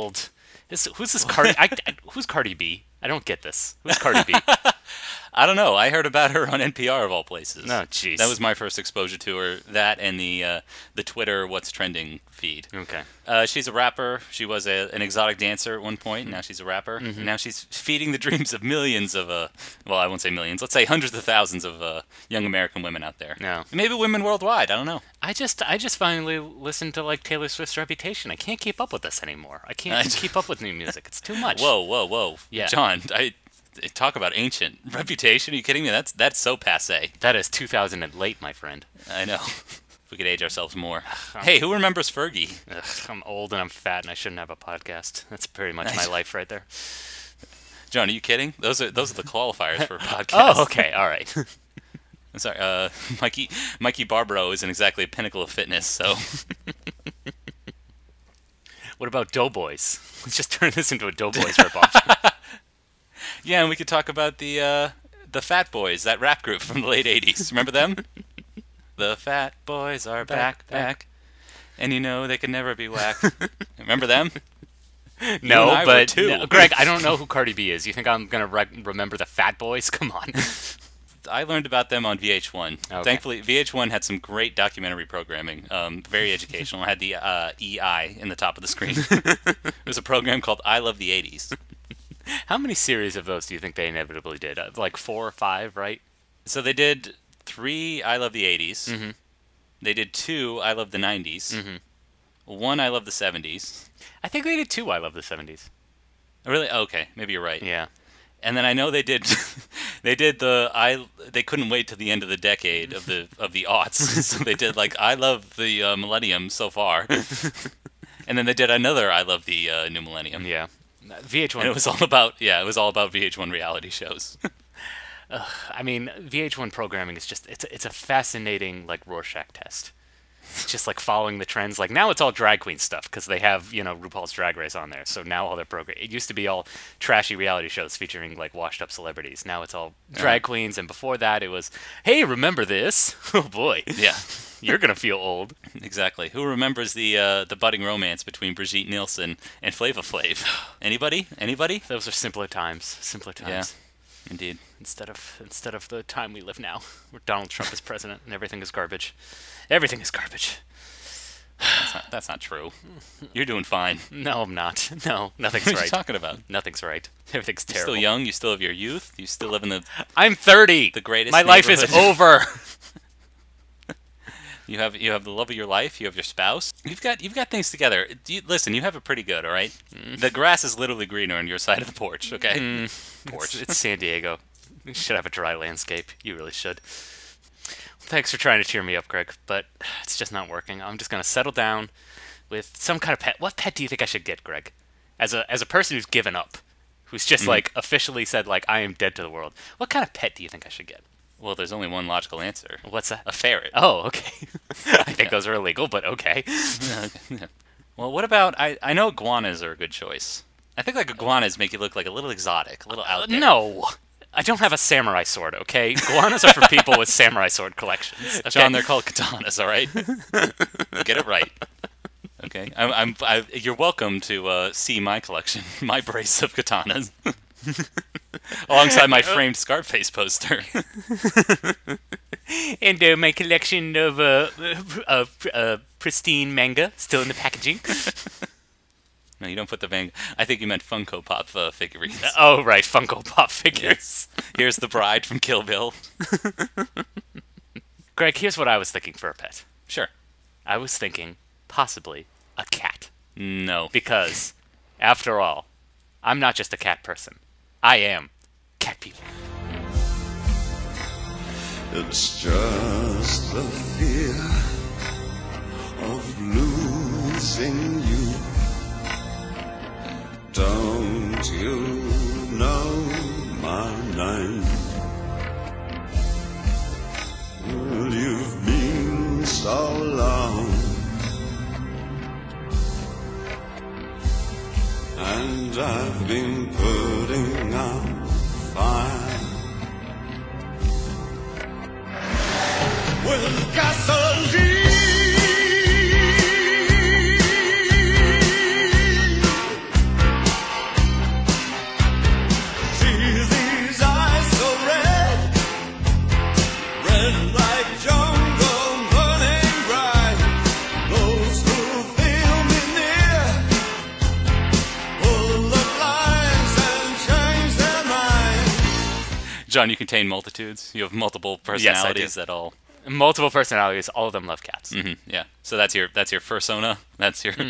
Old. This, who's this Cardi? I, I, who's Cardi B? I don't get this. Who's Cardi B? I don't know. I heard about her on NPR of all places. No, jeez. That was my first exposure to her. That and the uh, the Twitter What's Trending feed. okay. Uh, she's a rapper. She was a, an exotic dancer at one point. Now she's a rapper. Mm-hmm. Now she's feeding the dreams of millions of, uh, well, I won't say millions. Let's say hundreds of thousands of uh, young American women out there. No. Maybe women worldwide. I don't know. I just I just finally listened to like Taylor Swift's Reputation. I can't keep up with this anymore. I can't keep up with new music. It's too much. Whoa, whoa, whoa. Yeah. John, I talk about ancient reputation. Are you kidding me? That's that's so passe. That is 2000 and late, my friend. I know. We could age ourselves more. hey, who remembers Fergie? Ugh, I'm old and I'm fat and I shouldn't have a podcast. That's pretty much my life right there. John, are you kidding? Those are those are the qualifiers for a podcast. Oh, okay, all right. I'm sorry. Uh, Mikey Mikey Barbaro isn't exactly a pinnacle of fitness, so what about Doughboys? Let's just turn this into a Doughboys ripoff. Yeah, and we could talk about the uh, the Fat Boys, that rap group from the late '80s. Remember them? the Fat Boys are back, back, and you know they can never be whacked. Remember them? no, I but no, Greg, I don't know who Cardi B is. You think I'm gonna re- remember the Fat Boys? Come on. I learned about them on VH1. Okay. Thankfully, VH1 had some great documentary programming, um, very educational. It had the uh, EI in the top of the screen. it was a program called I Love the 80s. How many series of those do you think they inevitably did? Uh, like four or five, right? So they did three I Love the 80s. Mhm. They did two I Love the 90s. Mhm. One I Love the 70s. I think they did two. I love the '70s. Really? Okay, maybe you're right. Yeah. And then I know they did, they did the I. They couldn't wait till the end of the decade of the of the aughts, so they did like I love the uh, millennium so far, and then they did another I love the uh, new millennium. Yeah. VH1. And it was all about yeah, it was all about VH1 reality shows. I mean, VH1 programming is just it's a, it's a fascinating like Rorschach test. It's just like following the trends. Like now it's all drag queen stuff because they have you know RuPaul's Drag Race on there. So now all their program. It used to be all trashy reality shows featuring like washed up celebrities. Now it's all drag queens. And before that, it was hey, remember this? Oh boy, yeah, you're gonna feel old. exactly. Who remembers the uh, the budding romance between Brigitte Nielsen and Flavor Flav? Anybody? Anybody? Those are simpler times. Simpler times. Indeed. Instead of instead of the time we live now, where Donald Trump is president and everything is garbage. Everything is garbage. That's not, that's not true. You're doing fine. No, I'm not. No, nothing's right. What are you talking about? Nothing's right. Everything's You're terrible. still young. You still have your youth. You still live in the. I'm 30. The greatest My life is over. You have you have the love of your life. You have your spouse. You've got you've got things together. You, listen, you have it pretty good. All right. Mm. The grass is literally greener on your side of the porch. Okay. Mm. Porch. It's, it's San Diego. You should have a dry landscape. You really should. Thanks for trying to cheer me up, Greg, but it's just not working. I'm just gonna settle down with some kind of pet. What pet do you think I should get, Greg? As a as a person who's given up, who's just mm-hmm. like officially said like I am dead to the world. What kind of pet do you think I should get? Well, there's only one logical answer. What's that? A ferret. Oh, okay. I think those are illegal, but okay. Well, what about I? I know iguanas are a good choice. I think like iguanas make you look like a little exotic, a little out there. No. I don't have a samurai sword, okay? Iguanas are for people with samurai sword collections. Okay? John, they're called katanas. All right. Get it right. Okay. I'm. I'm I, you're welcome to uh, see my collection, my brace of katanas, alongside my framed Scarface poster. and uh, my collection of uh, uh, uh, pristine manga still in the packaging. No, you don't put the Van. I think you meant Funko Pop uh, figurines. oh, right, Funko Pop figures. Here's the bride from Kill Bill. Greg, here's what I was thinking for a pet. Sure. I was thinking possibly a cat. No. Because, after all, I'm not just a cat person. I am cat people. It's just the fear of losing you. Don't you know my name? Well, you've been so long. And I've been putting out fire. with gasoline. John, you contain multitudes. You have multiple Yes, personalities that all. Multiple personalities, all of them love cats. Mhm, yeah. So that's your that's your persona. That's your.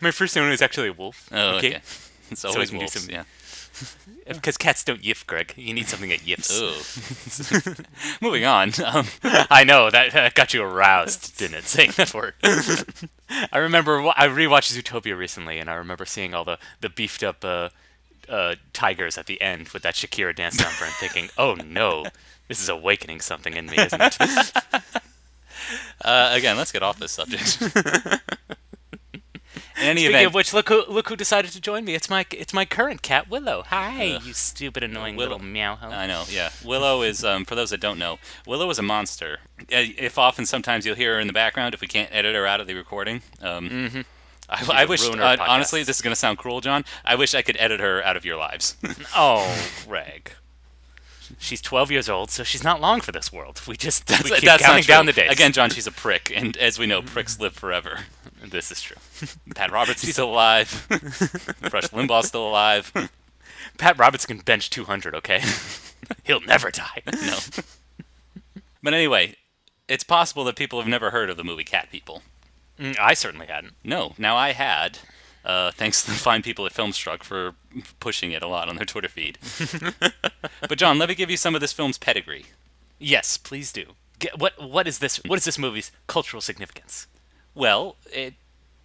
My first one was actually a wolf. Oh, okay. It's So we always do wolves. some- Yeah. Because cats don't yiff, Greg. You need something that yiffs. Ooh. Moving on. Um, I know that, that got you aroused, didn't it? Saying that word. I remember I rewatched Zootopia recently, and I remember seeing all the the beefed up uh, uh, tigers at the end with that Shakira dance number, and thinking, "Oh no, this is awakening something in me, isn't it?" uh, again, let's get off this subject. In any Speaking event, of which, look who look who decided to join me. It's my it's my current cat Willow. Hi, Ugh. you stupid annoying Willow. little meow. hoe. I know, yeah. Willow is, um, for those that don't know, Willow is a monster. Uh, If often, sometimes you'll hear her in the background if we can't edit her out of the recording. Um, Mm-hmm. I, I wish, uh, honestly, this is going to sound cruel, John. I wish I could edit her out of your lives. Oh, Greg. She's 12 years old, so she's not long for this world. We just we keep That's not counting down the days. Again, John, she's a prick, and as we know, pricks live forever. this is true. Pat Roberts is still alive. Rush Limbaugh's still alive. Pat Roberts can bench 200, okay? He'll never die. No. But anyway, it's possible that people have never heard of the movie Cat People. Mm, I certainly hadn't. No. Now I had, uh, thanks to the fine people at Filmstruck for pushing it a lot on their Twitter feed. but John, let me give you some of this film's pedigree. Yes, please do. Get, what what is this? What is this movie's cultural significance? Well, it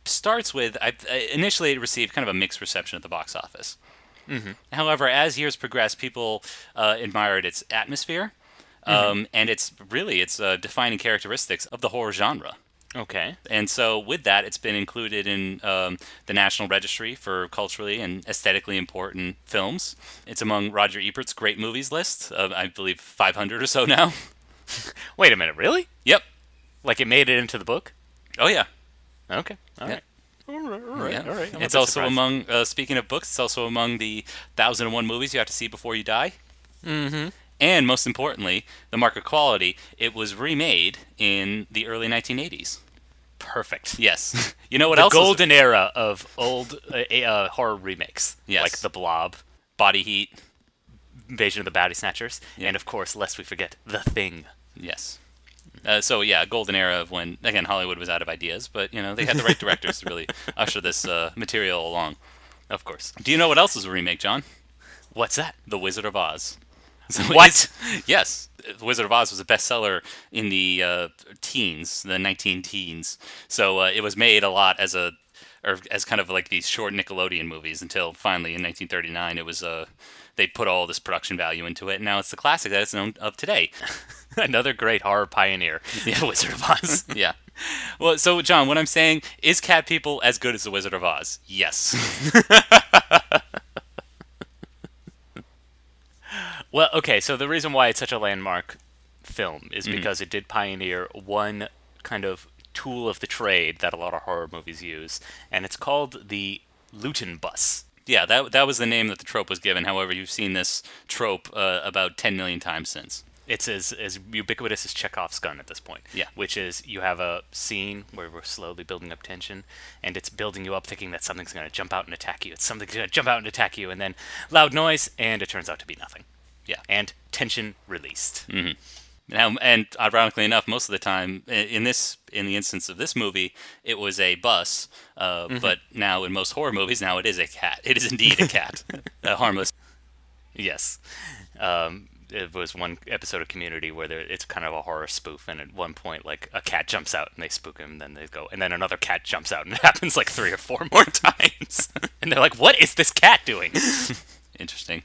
starts with I, initially it received kind of a mixed reception at the box office. Mm-hmm. However, as years progressed, people uh, admired its atmosphere Mm-hmm. um, and its really its uh, defining characteristics of the horror genre. Okay. And so, with that, it's been included in um, the National Registry for culturally and aesthetically important films. It's among Roger Ebert's great movies list of, I believe, 500 or so now. Wait a minute, really? Yep. Like it made it into the book? Oh yeah. Okay. All Yeah. right. All right. All right. Yeah. All right. It's also surprised. among, uh, speaking of books, it's also among the 1001 movies you have to see before you die. Mm-hmm. And most importantly, the mark of quality, it was remade in the early 1980s. Perfect. Yes. You know what the else? was- golden era of old uh, uh, horror remakes. Yes. Like The Blob, Body Heat. Invasion of the Body Snatchers, Yeah. and of course, lest we forget, The Thing. Yes. Uh, so yeah, golden era of when again Hollywood was out of ideas, but you know they had the right directors to really usher this uh, material along. Of course. Do you know what else is a remake, John? What's that? The Wizard of Oz. So What? Yes, The Wizard of Oz was a bestseller in the uh, teens, the 19 teens. So uh, it was made a lot as a, or as kind of like these short Nickelodeon movies until finally in 1939 it was uh, they put all this production value into it, and now it's the classic that it's known of today. Another great horror pioneer, The Wizard of Oz. yeah. Well, so John, what I'm saying is, Cat People as good as The Wizard of Oz? Yes. Well, okay, so the reason why it's such a landmark film is Mm-hmm. because it did pioneer one kind of tool of the trade that a lot of horror movies use, and it's called the Lewton bus. yeah, that that was the name that the trope was given. However, you've seen this trope uh, about 10 million times since. It's as, as ubiquitous as Chekhov's gun at this point. Yeah. Which is you have a scene where we're slowly building up tension, and it's building you up thinking that something's going to jump out and attack you. It's something's going to jump out and attack you, and then loud noise, and it turns out to be nothing. Yeah. And tension released. Now, and ironically enough, most of the time in this, in the instance of this movie, it was a bus. Uh, But now, in most horror movies, now it is a cat. It is indeed a cat, a harmless. Yes. Um, it was one episode of Community where there, it's kind of a horror spoof, and at one point, like a cat jumps out and they spook him, then they go, and then another cat jumps out, and it happens like three or four more times, and they're like, "What is this cat doing?" Interesting.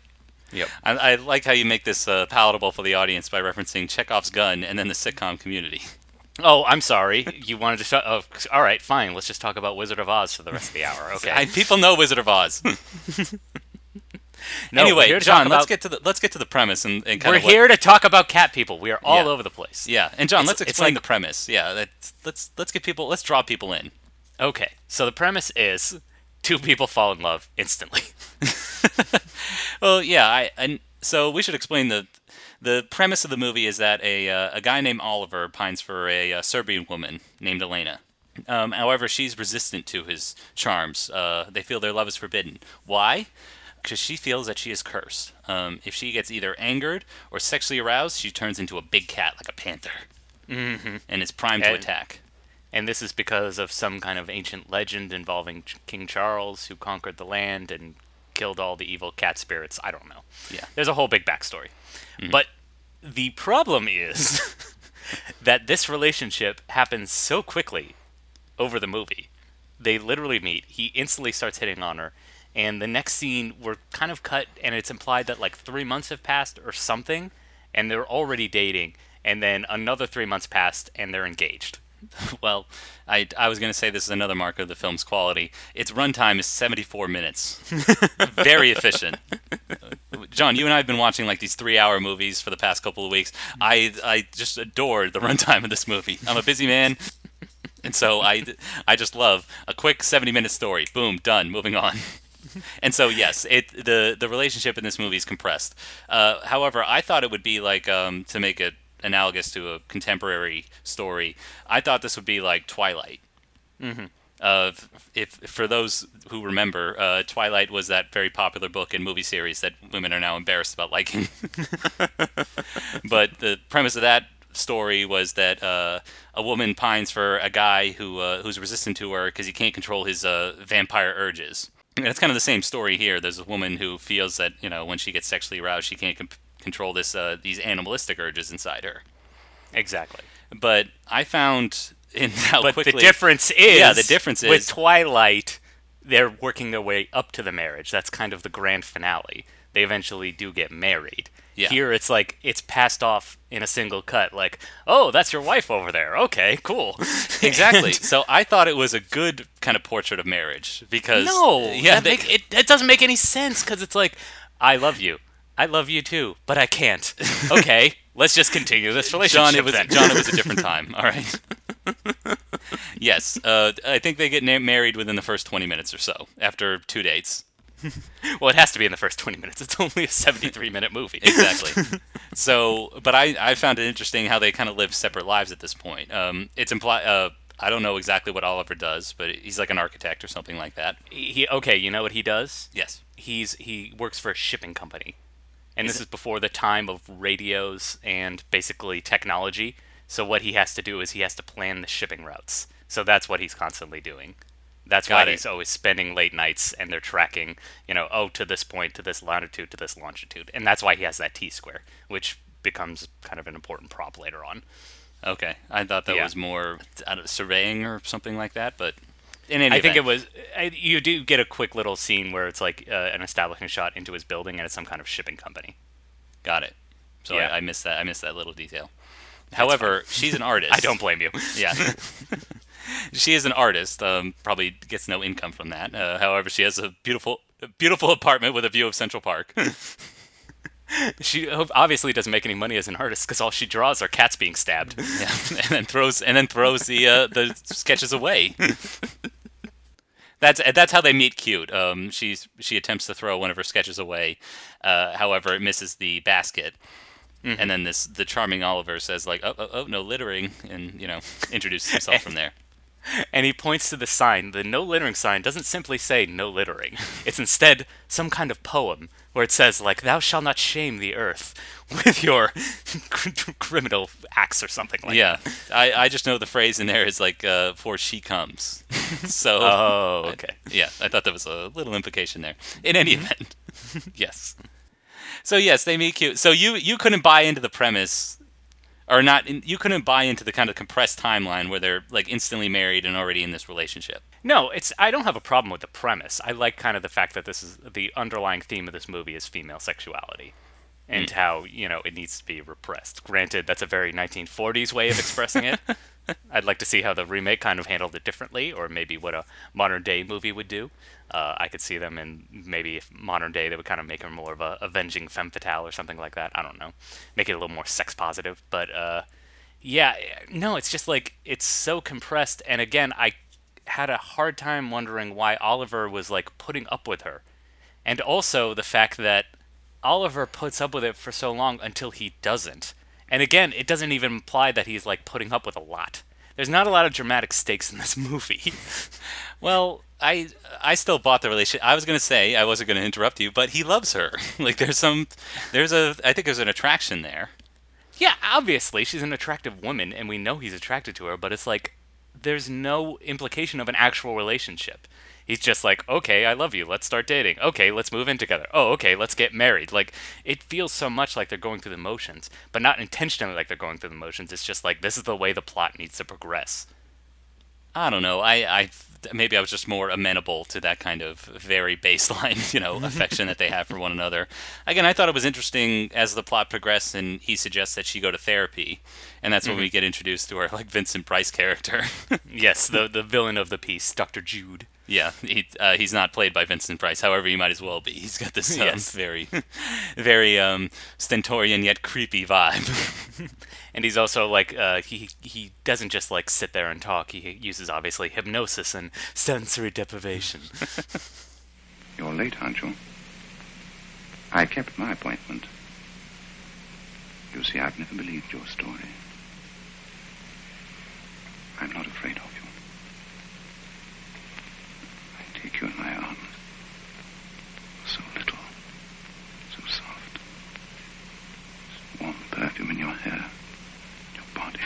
Yep. I, I like how you make this uh, palatable for the audience by referencing Chekhov's gun and then the sitcom Community. Oh, I'm sorry. You wanted to. Sh- oh, all right, fine. Let's just talk about Wizard of Oz for the rest of the hour. Okay. I, people know Wizard of Oz. No, anyway, John, talk let's get to the let's get to the premise and, and kind We're of what- here to talk about cat people. We are all Yeah. over the place. Yeah, and John, It's- let's explain like- the premise. Yeah, let's let's get people let's draw people in. Okay. So the premise is two people fall in love instantly. Well, yeah, I and so we should explain the the premise of the movie is that a uh, a guy named Oliver pines for a, uh Serbian woman named Elena. Um, however, she's resistant to his charms. Uh, they feel their love is forbidden. Why? because she feels that she is cursed. Um, if she gets either angered or sexually aroused, she turns into a big cat like a panther, mm-hmm. and is primed to attack. And this is because of some kind of ancient legend involving King Charles, who conquered the land and killed all the evil cat spirits. I don't know. Yeah. There's a whole big backstory. Mm-hmm. But the problem is that this relationship happens so quickly over the movie. They literally meet. He instantly starts hitting on her. And the next scene, we're kind of cut, and it's implied that like three months have passed or something, and they're already dating. And then another three months passed, and they're engaged. Well, I, I was going to say this is another mark of the film's quality. Its runtime is 74 minutes. Very efficient. John, you and I have been watching like these three-hour movies for the past couple of weeks. I I just adore the runtime of this movie. I'm a busy man, and so I I just love a quick 70-minute story. Boom, done. Moving on. And so yes, it the the relationship in this movie is compressed. Uh, however, I thought it would be like um, to make it analogous to a contemporary story. I thought this would be like Twilight. Mm-hmm. Uh, if for those who remember, uh, Twilight was that very popular book and movie series that women are now embarrassed about liking. but the premise of that story was that uh, a woman pines for a guy who uh, who's resistant to her because he can't control his uh, vampire urges. And it's kind of the same story here. There's a woman who feels that you know when she gets sexually aroused, she can't com- control this uh, these animalistic urges inside her. Exactly. But I found in how But quickly the difference is, Yeah, the difference is with Twilight, they're working their way up to the marriage. That's kind of the grand finale. They eventually do get married. Yeah. Here, it's like it's passed off in a single cut. Like, oh, that's your wife over there. Okay, cool. exactly. And- so I thought it was a good kind of portrait of marriage because no, yeah, they- make, it, it doesn't make any sense because it's like, I love you. I love you too, but I can't. Okay, let's just continue this relationship. John, it was then. John, it was a different time. All right. yes, uh, I think they get na- married within the first twenty minutes or so after two dates. well, it has to be in the first 20 minutes. It's only a 73 minute movie. Exactly. so, but I, I found it interesting how they kind of live separate lives at this point. Um, it's implied. Uh, I don't know exactly what Oliver does, but he's like an architect or something like that. he okay you know what he does Yes. he's he works for a shipping company and this Is is before the time of radios and basically technology so what he has to do is he has to plan the shipping routes so that's what he's constantly doing that's Got why it. he's always spending late nights and they're tracking you know oh to this point to this latitude to this longitude and that's why he has that t-square which becomes kind of an important prop later on Okay. I thought that Yeah. was more surveying or something like that, but in any I think it was. I, you do get a quick little scene where it's like uh, an establishing shot into his building, and it's some kind of shipping company. Got it. So Yeah. I, I missed that. I missed that little detail. However, she's an artist. I don't blame you. Yeah. she is an artist. Um, probably gets no income from that. Uh, however, she has a beautiful, beautiful apartment with a view of Central Park. She ob- obviously doesn't make any money as an artist because all she draws are cats being stabbed. yeah. And then throws and then throws the uh, the sketches away. That's that's how they meet cute. Um, she's she attempts to throw one of her sketches away. Uh, however, it misses the basket. And then this the charming Oliver says like, oh, oh, oh, no littering, and you know, introduces himself from there. And he points to the sign. The no littering sign doesn't simply say no littering. It's instead some kind of poem where it says like "Thou shalt not shame the earth with your criminal acts" or something like yeah, I, I just know the phrase in there is like uh, "for she comes." so. Oh, okay. yeah, I thought there was a little implication there. In any event, yes. So yes, they meet cute. So you you couldn't buy into the premise, or not? You couldn't buy into the kind of compressed timeline where they're like instantly married and already in this relationship. No, it's I don't have a problem with the premise. I like kind of the fact that this is the underlying theme of this movie is female sexuality and hmm. how, you know, it needs to be repressed. Granted, that's a very 1940s way of expressing it. I'd like to see how the remake kind of handled it differently or maybe what a modern day movie would do. Uh, I could see them in maybe modern day they would kind of make her more of a avenging femme fatale or something like that. I don't know. Make it a little more sex positive, but uh yeah, no, it's just like it's so compressed and again, I had a hard time wondering why Oliver was like putting up with her. And also the fact that Oliver puts up with it for so long until he doesn't. And again, it doesn't even imply that he's like putting up with a lot. There's not a lot of dramatic stakes in this movie. Well, I I still bought the relationship. I was gonna say I wasn't gonna interrupt you, but he loves her. like there's some, there's a, I think there's an attraction there. Yeah, obviously she's an attractive woman, and we know he's attracted to her. But it's like there's no implication of an actual relationship. He's just like, okay, I love you. Let's start dating. Okay, let's move in together. Oh, okay, let's get married. Like, it feels so much like they're going through the motions, but not intentionally like they're going through the motions. It's just like, this is the way the plot needs to progress. I don't know. I, I maybe I was just more amenable to that kind of very baseline, you know, affection that they have for one another. Again, I thought it was interesting as the plot progressed, and he suggests that she go to therapy, and that's when we mm-hmm. get introduced to our like Vincent Price character. Yes, the the villain of the piece, Dr. Judd. Yeah, he uh, he's not played by Vincent Price. However, he might as well be. He's got this um, Yes. very, very um, stentorian yet creepy vibe. And he's also like, uh, he he doesn't just like sit there and talk. He uses obviously hypnosis and sensory deprivation. You're late, aren't you? I kept my appointment. You see, I've never believed your story. I'm not afraid of you. I take you in my arms. So little, so soft. This warm perfume in your hair, your body.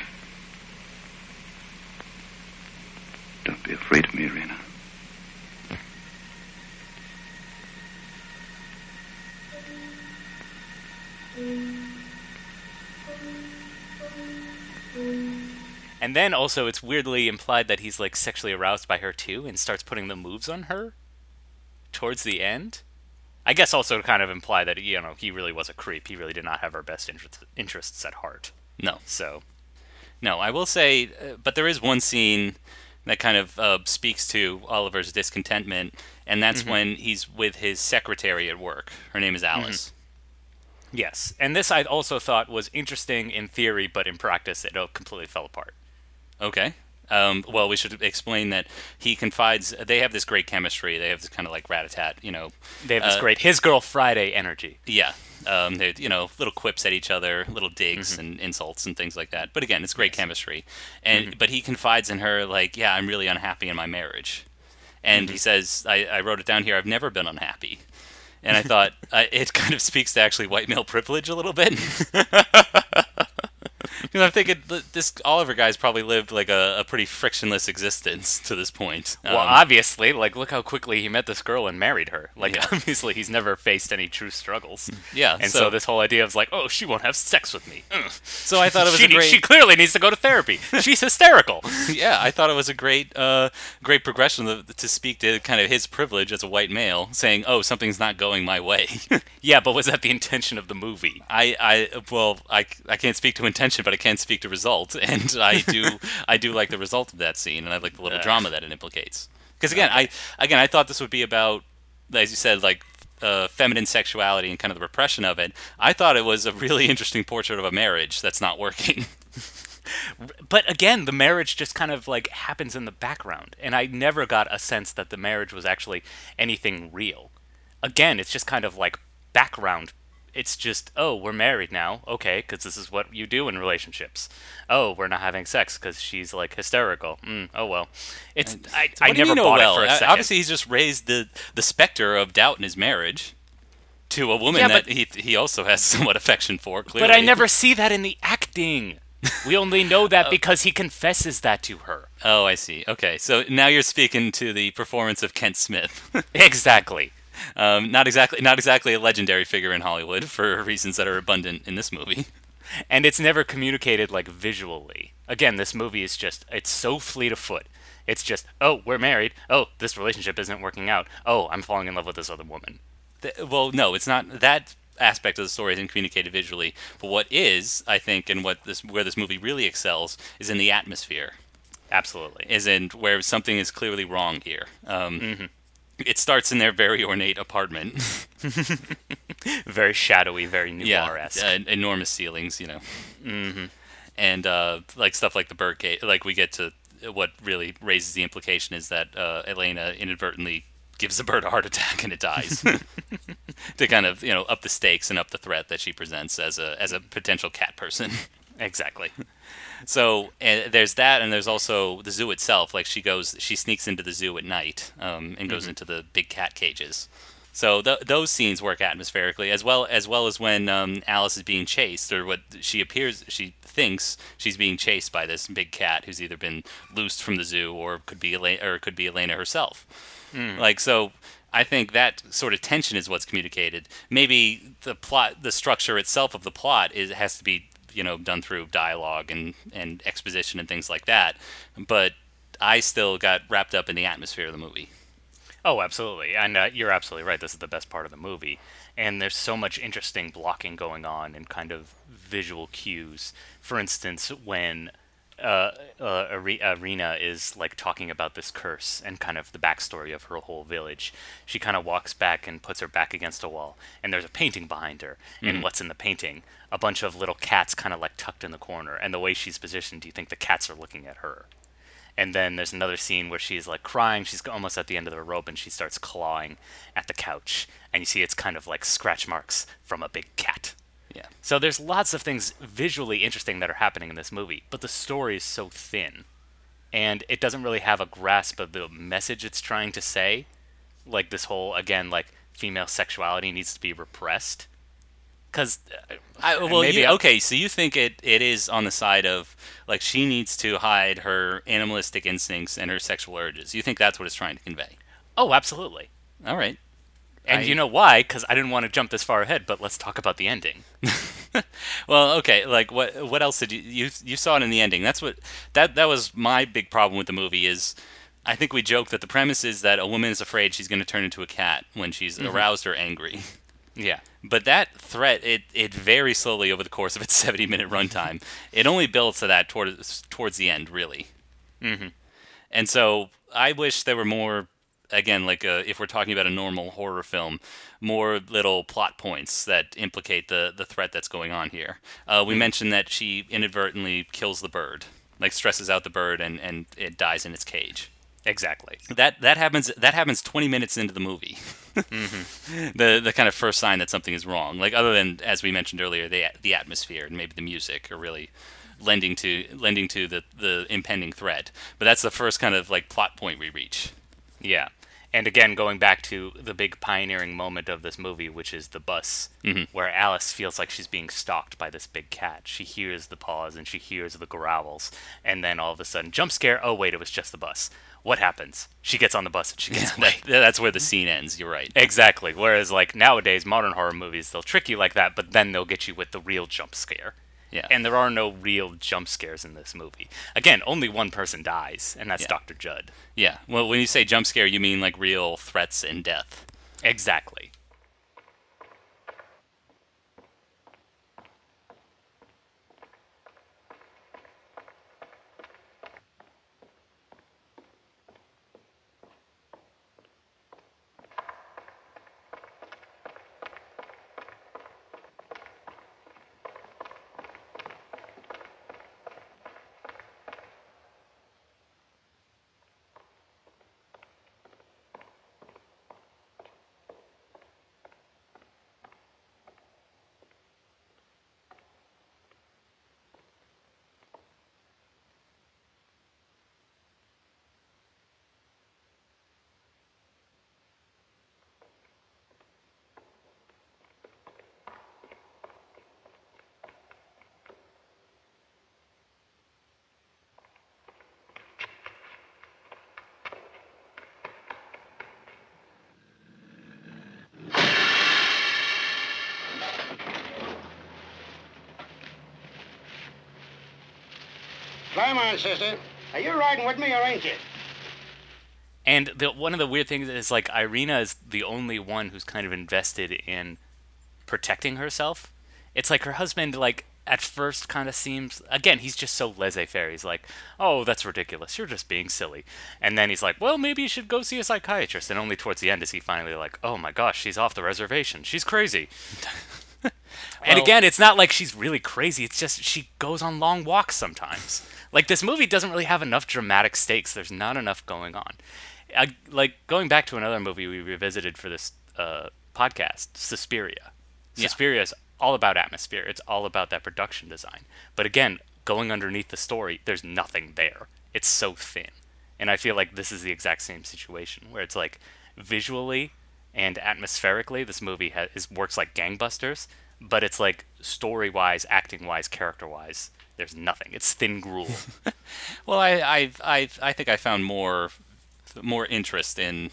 Don't be afraid of me, Irena. Mm. And then also, it's weirdly implied that he's like sexually aroused by her too, and starts putting the moves on her towards the end. I guess also to kind of imply that you know he really was a creep. He really did not have her best interest, interests at heart. no, So No, I will say, uh, but there is one scene that kind of uh, speaks to Oliver's discontentment, and that's when he's with his secretary at work. Her name is Alice. yes, and this I also thought was interesting in theory, but in practice it completely fell apart. Okay. Um, well, we should explain that he confides. They have this great chemistry. They have this kind of like rat-a-tat, you know. They have this Uh, great his girl Friday energy. Yeah. Um, they you know little quips at each other, little digs and insults and things like that. But again, it's great chemistry. And but he confides in her like, yeah, I'm really unhappy in my marriage. And he says, I, I wrote it down here. I've never been unhappy. And I thought uh, it kind of speaks to actually white male privilege a little bit. Because I'm thinking this Oliver guy's probably lived like a, a pretty frictionless existence to this point. Well, Um, obviously, like look how quickly he met this girl and married her. Like Yeah. obviously he's never faced any true struggles. yeah. And so, so, this whole idea of like, oh, she won't have sex with me. Ugh. so I thought it was she, great. she clearly needs to go to therapy. She's hysterical. yeah, I thought it was a great, uh, great progression to, to speak to kind of his privilege as a white male, saying, "Oh, something's not going my way." yeah, but was that the intention of the movie? I, I, well, I, I can't speak to intention, but I can't speak to result, and I do, I do like the result of that scene, and I like the little drama that it implicates. Because again, I, again, I thought this would be about, as you said, like. Uh, feminine sexuality and kind of the repression of it. I thought it was a really interesting portrait of a marriage that's not working. But again, the marriage just kind of like happens in the background, and I never got a sense that the marriage was actually anything real. Again, it's just kind of like background. It's just, oh, we're married now, okay, because this is what you do in relationships. Oh, we're not having sex because she's like hysterical. Mm, oh well, it's I, I never mean, oh well? it for a Uh, second. Obviously, he's just raised the the specter of doubt in his marriage to a woman Yeah, that but- he he also has somewhat affection for. Clearly, but I never see that in the acting. We only know that because he confesses that to her. Oh, I see. Okay, so now you're speaking to the performance of Kent Smith. Exactly. Um, not exactly not exactly a legendary figure in Hollywood for reasons that are abundant in this movie. and it's never communicated like visually. Again, this movie is just it's so fleet of foot. It's just, oh, we're married. Oh, this relationship isn't working out. Oh, I'm falling in love with this other woman. Th- well, no, it's not that aspect of the story isn't communicated visually. But what is, I think, and what this where this movie really excels is in the atmosphere. Absolutely. is in where something is clearly wrong here. Um, It starts in their very ornate apartment. Very shadowy, very noir-esque. uh, enormous ceilings, you know. Mm-hmm. And uh, like stuff like the birdcage, like we get to what really raises the implication is that uh, Elena inadvertently gives the bird a heart attack and it dies. to kind of you know up the stakes and up the threat that she presents as a as a potential cat person. Exactly. So and there's that, and there's also the zoo itself. Like she goes, she sneaks into the zoo at night um, and goes into the big cat cages. So th- those scenes work atmospherically, as well as well as when um, Alice is being chased, or what she appears, she thinks she's being chased by this big cat who's either been loosed from the zoo or could be Elena, or could be Elena herself. Like so, I think that sort of tension is what's communicated. Maybe the plot, the structure itself of the plot, is has to be you know done through dialogue and and exposition and things like that. But I still got wrapped up in the atmosphere of the movie. Oh, absolutely. And uh, you're absolutely right. This is the best part of the movie. And there's so much interesting blocking going on and kind of visual cues. For instance, when uh, uh, Irena is like talking about this curse and kind of the backstory of her whole village, she kind of walks back and puts her back against a wall. And there's a painting behind her. And what's in the painting? A bunch of little cats kind of like tucked in the corner. And the way she's positioned, do you think the cats are looking at her? And then there's another scene where she's like crying. She's almost at the end of the rope and she starts clawing at the couch. And you see it's kind of like scratch marks from a big cat. Yeah. So there's lots of things visually interesting that are happening in this movie, but the story is so thin. And it doesn't really have a grasp of the message it's trying to say. Like this whole, again, like female sexuality needs to be repressed. Because, uh, I, well, maybe you- okay, so you think it, it is on the side of like she needs to hide her animalistic instincts and her sexual urges. You think that's what it's trying to convey? oh, absolutely. All right. And I- you know why? Because I didn't want to jump this far ahead, but let's talk about the ending. Well, okay. Like what what else did you you you saw it in the ending? That's what that that was my big problem with the movie is I think we joke that the premise is that a woman is afraid she's going to turn into a cat when she's aroused or angry. Yeah. But that threat, it, it very slowly over the course of its 70 minute runtime. it only builds to that towards towards the end, really. Mm-hmm. And so I wish there were more, again, like uh if we're talking about a normal horror film, more little plot points that implicate the, the threat that's going on here. Uh, we mentioned that she inadvertently kills the bird, like stresses out the bird and, and it dies in its cage. Exactly. That that happens that happens 20 minutes into the movie. The the kind of first sign that something is wrong. Like other than as we mentioned earlier, the the atmosphere and maybe the music are really lending to lending to the the impending threat. But that's the first kind of like plot point we reach. Yeah. And again, going back to the big pioneering moment of this movie, which is the bus, mm-hmm. where Alice feels like she's being stalked by this big cat. She hears the paws and she hears the growls, and then all of a sudden, jump scare. Oh wait, it was just the bus. What happens? She gets on the bus and she gets away. That, that's where the scene ends. You're right. Exactly. Whereas like nowadays, modern horror movies, they'll trick you like that, but then they'll get you with the real jump scare. Yeah. And there are no real jump scares in this movie. Again, only one person dies, and that's Yeah. Dr. Judd. yeah. Well, when you say jump scare, you mean like real threats and death. Exactly. Climb on, sister. Are you riding with me or ain't you? And the, one of the weird things is like Irena is the only one who's kind of invested in protecting herself. It's like her husband, like at first, kind of seems again he's just so laissez-faire. He's like, "Oh, that's ridiculous. You're just being silly." And then he's like, "Well, maybe you should go see a psychiatrist." And only towards the end is he finally like, "Oh my gosh, she's off the reservation. She's crazy." and again, it's not like she's really crazy. It's just she goes on long walks sometimes. Like this movie doesn't really have enough dramatic stakes. There's not enough going on. I, like going back to another movie we revisited for this uh, podcast, Suspiria. Yeah. Suspiria is all about atmosphere. It's all about that production design. But again, going underneath the story, there's nothing there. It's so thin. And I feel like this is the exact same situation where it's like visually and atmospherically, this movie ha- is works like gangbusters, but it's like story wise, acting wise, character wise, there's nothing. It's thin gruel. Well, I, I, I, I think I found more, more interest in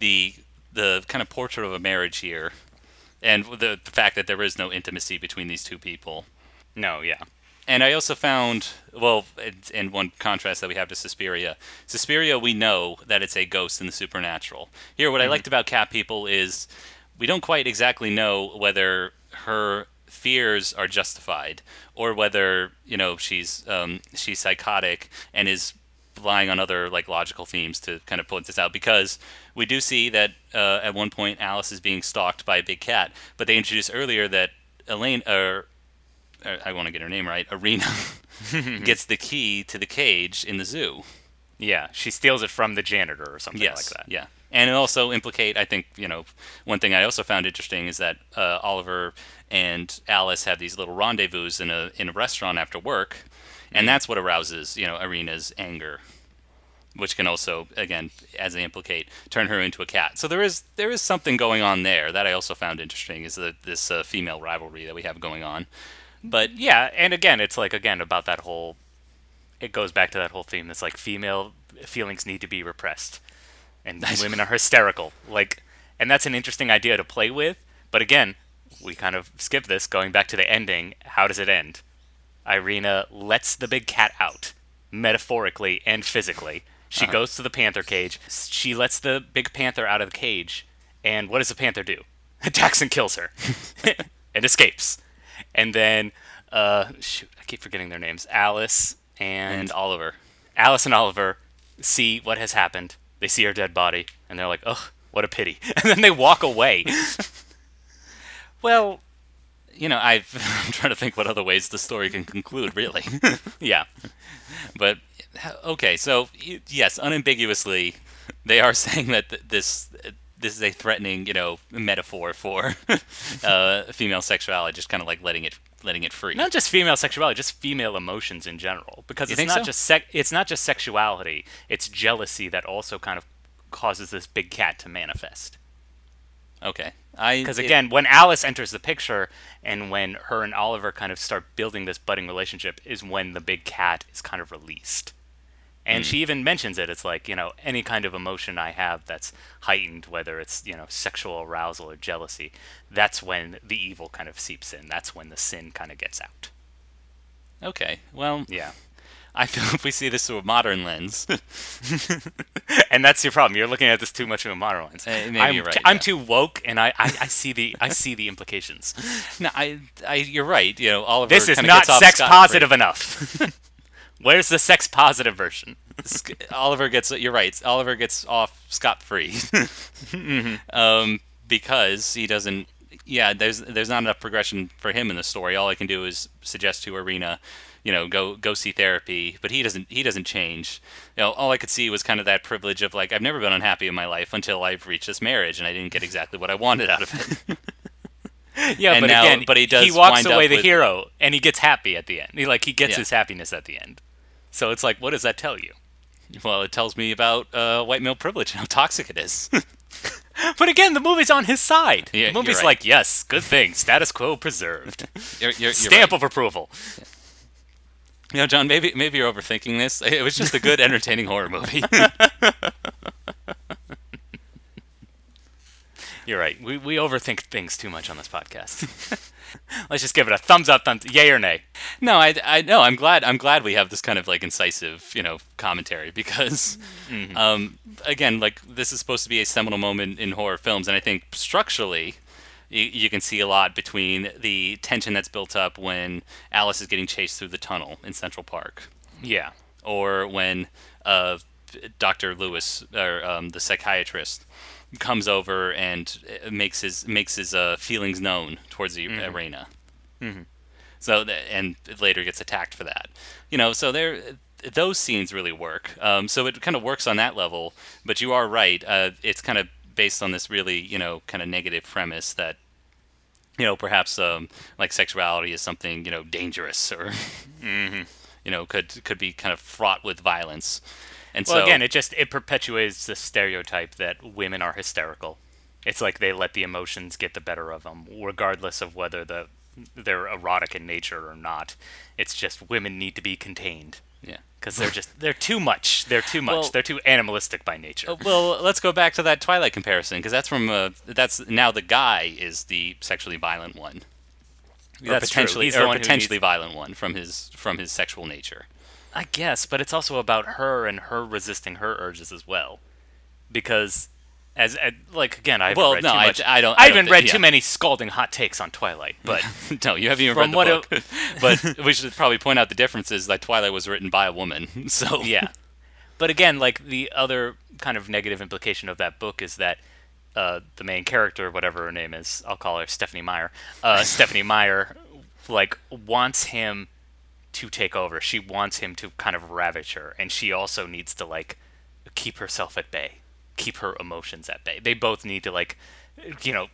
the the kind of portrait of a marriage here, and the, the fact that there is no intimacy between these two people. no, yeah. And I also found, well, in- in one contrast that we have to Suspiria, Suspiria, we know that it's a ghost in the supernatural. Here, what I mm-hmm. liked about Cat People is we don't quite exactly know whether her fears are justified or whether you know she's um, she's psychotic and is relying on other like logical themes to kind of point this out because we do see that uh, at one point Alice is being stalked by a big cat, but they introduced earlier that Elaine or uh, I want to get her name right, Irena gets the key to the cage in the zoo. Yeah, she steals it from the janitor or something Yes, like that. yeah, and it also implicate. I think you know one thing I also found interesting is that uh, Oliver and Alice have these little rendezvous in a in a restaurant after work, and that's what arouses you know Irena's anger, which can also again, as they implicate, turn her into a cat. So there is there is something going on there that I also found interesting is that this uh, female rivalry that we have going on. But Yeah, and again, it's like again about that whole. It goes back to that whole theme. That's like female feelings need to be repressed, and women are hysterical. Like, and that's an interesting idea to play with. But again, we kind of skip this. Going back to the ending, how does it end? Irena lets the big cat out, metaphorically and physically. She goes to the panther cage. She lets the big panther out of the cage, and what does the panther do? Attacks and kills her, and escapes. And then, uh, shoot, I keep forgetting their names. Alice and, and Oliver. Alice and Oliver see what has happened. They see her dead body, and they're like, "Ugh, what a pity!" And then they walk away. Well, you know, I've, I'm trying to think what other ways the story can conclude, really. yeah, but okay, so yes, unambiguously, they are saying that th- this this is a threatening, you know, metaphor for uh, female sexuality, just kind of like letting it letting it free. not just female sexuality, just female emotions in general. Because You it's not so? just sec- it's not just sexuality. It's jealousy that also kind of causes this big cat to manifest. Okay, I Because it- again, when Alice enters the picture and when her and Oliver kind of start building this budding relationship, is when the big cat is kind of released. And Hmm. she even mentions it. It's like, you know, any kind of emotion I have that's heightened, whether it's, you know, sexual arousal or jealousy, that's when the evil kind of seeps in. That's when the sin kind of gets out. okay, well, Yeah. I feel if we see this through a modern lens, And that's your problem. You're looking at this too much of a modern lens. Eh, maybe I'm, you're right, I'm yeah. too woke, and I, I, I see the I see the implications. no, I, I, you're right. You know, Oliver. This is not sex positive enough. Where's the sex positive version? Oliver gets you're right. Oliver gets off scot free, Mm-hmm. um, because he doesn't. Yeah, there's there's not enough progression for him in the story. All I can do is suggest to Irena, you know, go go see therapy. But he doesn't he doesn't change. You know, all I could see was kind of that privilege of like I've never been unhappy in my life until I've reached this marriage and I didn't get exactly what I wanted out of it. Yeah, And but now- again, but he does He walks away the with- hero, and he gets happy at the end. He like he gets Yeah. his happiness at the end. So it's like, what does that tell you? well, it tells me about uh, white male privilege and how toxic it is. But again, the movie's on his side. Yeah, the movie's right. like, yes, good thing, status quo preserved, you're, you're, you're stamp right. of approval. You know, John, maybe maybe you're overthinking this. It was just a good, entertaining horror movie. You're right. We we overthink things too much on this podcast. Let's just give it a thumbs up, thumbs, yay or nay. No, I, I no, I'm glad I'm glad we have this kind of like incisive, you know, commentary because um again, like this is supposed to be a seminal moment in horror films and I think structurally you, you can see a lot between the tension that's built up when Alice is getting chased through the tunnel in Central Park Yeah. or when uh, Dr. Lewis or um, the psychiatrist comes over and uh, makes his makes his uh, feelings known towards the Irena. So and later gets attacked for that. You know, so there those scenes really work. Um, so it kind of works on that level. But you are right. Uh, it's kind of based on this really you know kind of negative premise that you know, perhaps um, like sexuality is something you know dangerous or Mm-hmm. you know could could be kind of fraught with violence. And Well, so again, it just it perpetuates the stereotype that women are hysterical. It's like they let the emotions get the better of them, regardless of whether the they're erotic in nature or not. It's just women need to be contained yeah. because they're just they're too much. They're too much. Well- they're too animalistic by nature. Uh, Well, let's go back to that Twilight comparison because that's from uh, that's now the guy is the sexually violent one. Or That's true. potentially He's the or potentially needs- violent one from his from his sexual nature. I guess, but it's also about her and her resisting her urges as well, because. As, as like again, I Well, read no, too I- much. I don't- I, I don't haven't read yeah. too many scalding hot takes on Twilight, but no, you haven't even read the what book. but we should probably point out the differences that Twilight was written by a woman. So yeah. But again, like the other kind of negative implication of that book is that uh, the main character, whatever her name is, I'll call her Stephanie Meyer. Uh, Stephanie Meyer, like wants him to take over. She wants him to kind of ravage her, and she also needs to like keep herself at bay, keep her emotions at bay. They both need to like, you know,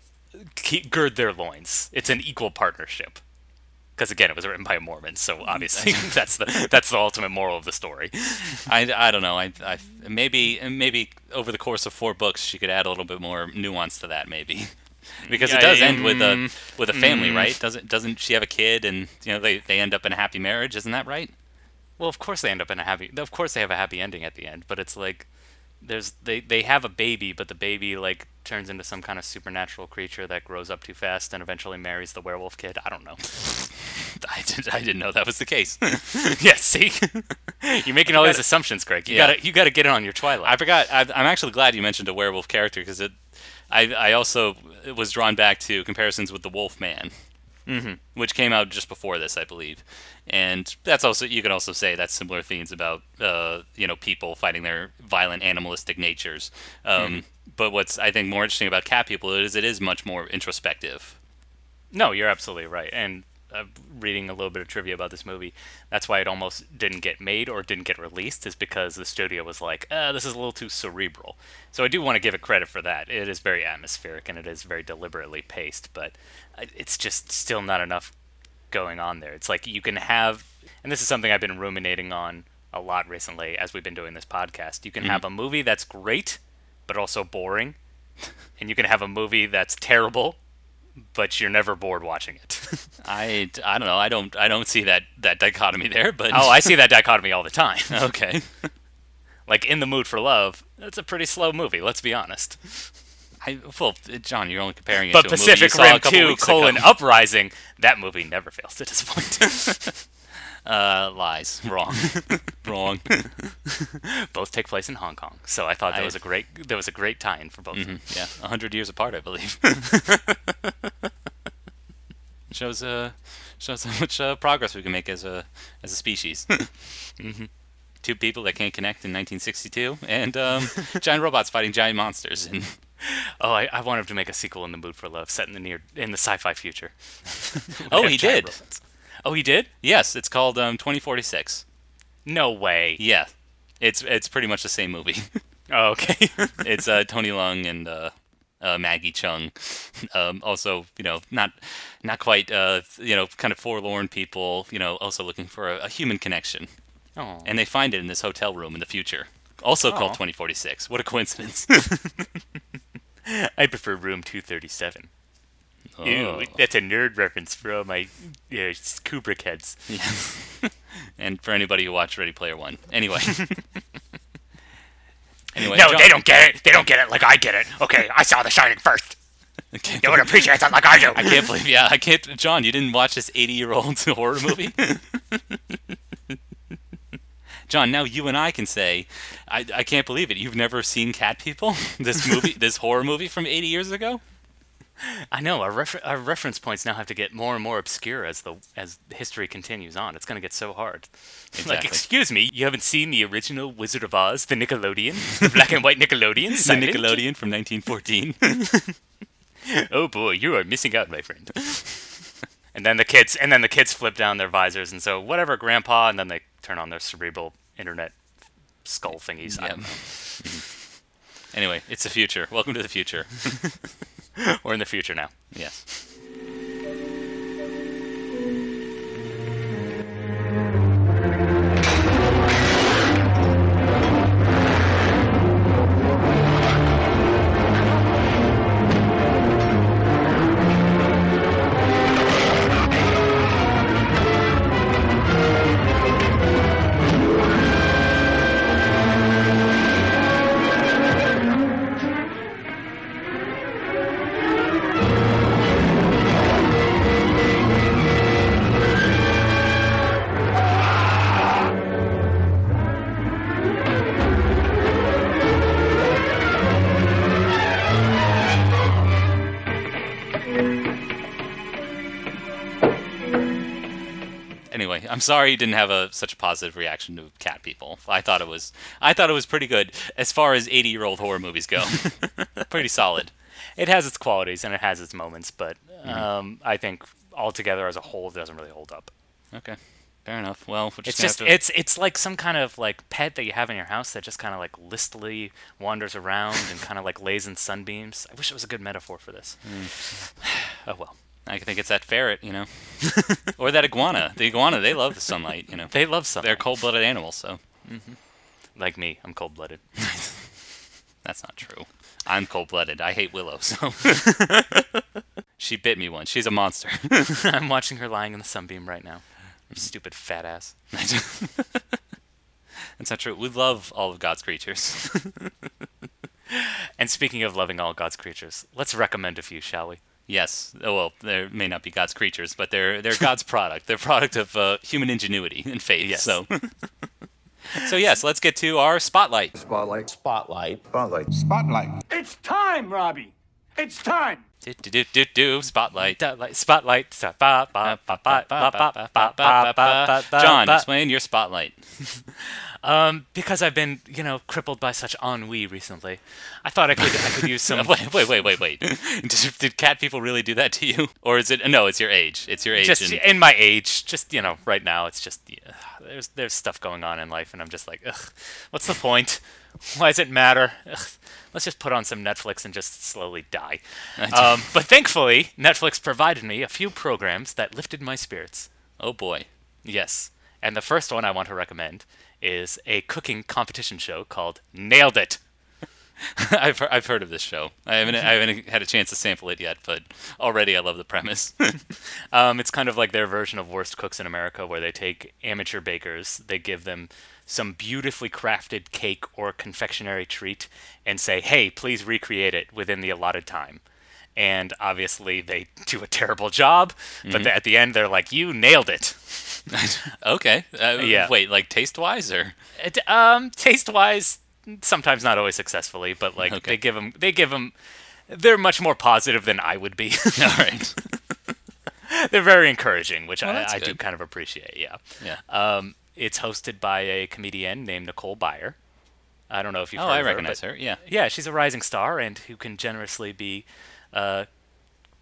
keep, gird their loins. It's an equal partnership. Because again, it was written by a Mormon, so obviously that's the that's the ultimate moral of the story. I, I don't know. I, I maybe maybe over the course of four books she could add a little bit more nuance to that maybe. Because it Yeah, does end with a mm, with a family, right? Doesn't doesn't she have a kid and you know they, they end up in a happy marriage? Isn't that right? Well, of course they end up in a happy. Of course they have a happy ending at the end, but it's like there's they they have a baby, but the baby like turns into some kind of supernatural creature that grows up too fast and eventually marries the werewolf kid. I don't know. I did I didn't know that was the case. yeah, see, you're making all these assumptions, Greg. You Yeah. gotta you gotta get it on your Twilight. I forgot. I, I'm actually glad you mentioned a werewolf character because it. I I also was drawn back to comparisons with the Wolf Man, mm-hmm. which came out just before this, I believe, and that's also you can also say that's similar themes about uh, you know people fighting their violent animalistic natures. Um, But what's I think more interesting about Cat People is it is much more introspective. No, you're absolutely right. And uh, reading a little bit of trivia about this movie, that's why it almost didn't get made or didn't get released, is because the studio was like, uh, this is a little too cerebral. So I do want to give it credit for that. It is very atmospheric and it is very deliberately paced, but it's just still not enough going on there. It's like you can have, and this is something I've been ruminating on a lot recently as we've been doing this podcast. You can have a movie that's great, but also boring, and you can have a movie that's terrible, but you're never bored watching it. I, I don't know. I don't I don't see that that dichotomy there. But oh, I see that dichotomy all the time. okay. like In the Mood for Love, that's a pretty slow movie, let's be honest. I, well, John, you're only comparing it But to a movie you saw a Rim couple 2 weeks colon ago. Uprising, that movie never fails to disappoint. Uh, lies. Wrong. Wrong. Both take place in Hong Kong, so I thought that I- was a great there was a great tie-in for both. of them. Yeah, a hundred years apart, I believe. shows uh shows how much uh, progress we can make as a as a species. mm-hmm. Two people that can't connect in 1962, and um, giant robots fighting giant monsters. And Oh, I, I wanted to make a sequel in the Mood for Love set in the near in the sci-fi future. oh, he did. robots. Oh, he did? Yes, it's called um, 2046. No way. Yeah, it's it's pretty much the same movie. Oh, okay. it's uh, Tony Leung and uh, uh, Maggie Cheung. Um, also, you know, not not quite, uh, you know, kind of forlorn people. You know, also looking for a, a human connection, oh. and they find it in this hotel room in the future, also called 2046. What a coincidence! I prefer Room 237. Oh. Ew, that's a nerd reference for all my uh, Kubrick heads. and for anybody who watched Ready Player One, anyway. anyway, No, John- they don't get it. They don't get it like I get it. Okay, I saw The Shining first. They would appreciate that like I do. I can't believe, yeah, I can't. John, you didn't watch this 80 year old horror movie? John, now you and I can say, I, I can't believe it. You've never seen Cat People? This movie, this horror movie from 80 years ago? I know our, refer- our reference points now have to get more and more obscure as the as history continues on. It's going to get so hard. Like, excuse me, you haven't seen the original Wizard of Oz, the Nickelodeon, the black and white Nickelodeon, The? Nickelodeon from 1914. Oh boy, you are missing out, my friend. and then the kids, and then the kids flip down their visors, and so whatever, Grandpa, and then they turn on their cerebral internet skull thingies. I Yep. don't know. anyway, it's the future. Welcome to the future. We're in the future now. Yes. Sorry you didn't have a such a positive reaction to Cat People. I thought it was I thought it was pretty good as far as 80 year old horror movies go. pretty solid. It has its qualities and it has its moments, but Mm-hmm. um, I think altogether as a whole, it doesn't really hold up. Okay, fair enough. Well, we're It's just, just to- it's it's like some kind of like pet that you have in your house that just kind of like listily wanders around and kind of like lays in sunbeams. I wish it was a good metaphor for this. oh well, I think it's that ferret, you know, or that iguana. The iguana, they love the sunlight. You know, they love sunlight. they're cold-blooded animals, so mm-hmm. like me. I'm cold blooded. that's not true. I'm cold-blooded. I hate Willow, so she bit me once. She's a monster. I'm watching her lying in the sunbeam right now. Mm. Stupid fat ass. That's not true. We love all of God's creatures. And speaking of loving all God's creatures, let's recommend a few, shall we? Yes. Well, they may not be God's creatures, but they're they're God's product. They're product of uh, human ingenuity and faith. Yes. So. so yes, let's get to our spotlight. Spotlight. Spotlight. Spotlight. Spotlight. It's time, Robbie. It's time. Do do do do do spotlight. Spotlight. Spotlight. spotlight. John, explain your spotlight. Um, because I've been, you know, crippled by such ennui recently, I thought I could, I could use some. wait, wait, wait, wait, wait. did, did cat people really do that to you, or is it? No, it's your age. It's your age. just and- in my age, just you know, right now, it's just yeah, there's there's stuff going on in life, and I'm just like, ugh, what's the point? Why does it matter? Ugh, let's just put on some Netflix and just slowly die. Um, but thankfully, Netflix provided me a few programs that lifted my spirits. oh boy. Yes, and the first one I want to recommend is a cooking competition show called Nailed It. I've I've heard of this show. I haven't I haven't had a chance to sample it yet, but already I love the premise. Um, it's kind of like their version of Worst Cooks in America, where they take amateur bakers, they give them some beautifully crafted cake or confectionery treat, and say, hey, please recreate it within the allotted time. And obviously, they do a terrible job, but at the end, they're like, you nailed it. okay. Uh, Yeah. Wait, like taste wise or? It, um, taste wise, sometimes not always successfully, but like Okay. they give them, they give them, they're much more positive than I would be. All right. they're very encouraging, which Well, I, I do kind of appreciate. Yeah. Yeah. Um, it's hosted by a comedian named Nicole Byer. I don't know if you've oh, I recognize her. her. Yeah. Yeah, she's a rising star and who can generously be uh,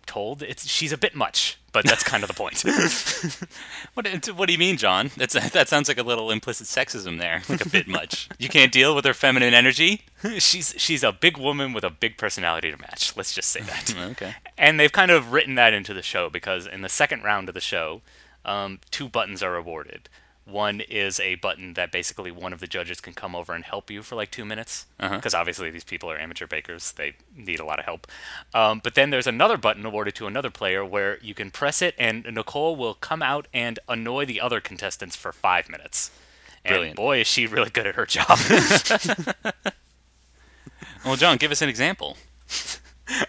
told it's she's a bit much, but that's kind of the point. What What do you mean, John? That's that sounds like a little implicit sexism there. Like a bit much. You can't deal with her feminine energy. she's she's a big woman with a big personality to match. Let's just say that. Okay. And they've kind of written that into the show because in the second round of the show, um, two buttons are awarded. One is a button that basically one of the judges can come over and help you for like two minutes, because obviously these people are amateur bakers; they need a lot of help. Um, but then there's another button awarded to another player where you can press it, and Nicole will come out and annoy the other contestants for five minutes. And Brilliant. boy, is she really good at her job. Well, John, give us an example.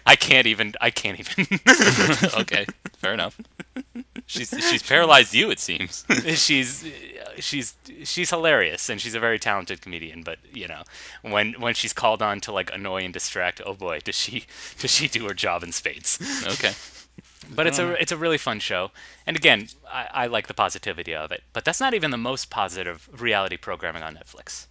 I can't even. I can't even. okay, fair enough. She's she's paralyzed you, it seems. she's she's she's hilarious and she's a very talented comedian but you know when when she's called on to like annoy and distract oh boy does she does she do her job in spades Okay. but it's a it's a really fun show and again I, I like the positivity of it but that's not even the most positive reality programming on netflix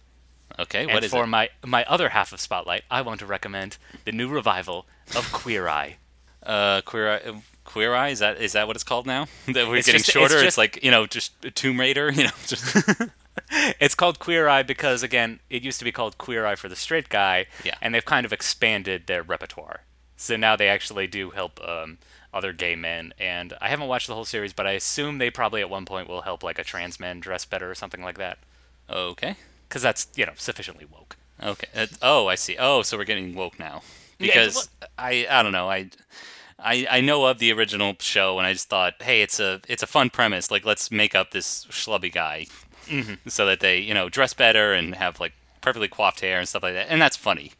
Okay. and What is for it? my my other half of spotlight i want to recommend the new revival of queer eye Uh, queer eye. uh, Queer Eye is that is that what it's called now? That we're It's getting just- shorter. It's, just- like you know, just a Tomb Raider. You know, just It's called Queer Eye because again, it used to be called Queer Eye for the straight guy, Yeah. and they've kind of expanded their repertoire. So now they actually do help um, other gay men, and I haven't watched the whole series, but I assume they probably at one point will help like a trans man dress better or something like that, okay. Because that's you know sufficiently woke. Okay. Uh, oh, I see. Oh, so we're getting woke now. Yeah, Because I I don't know. I I I know of the original show and I just thought, "Hey, it's a it's a fun premise. Like let's make up this schlubby guy so that they, you know, dress better and have like perfectly coiffed hair and stuff like that." And that's funny.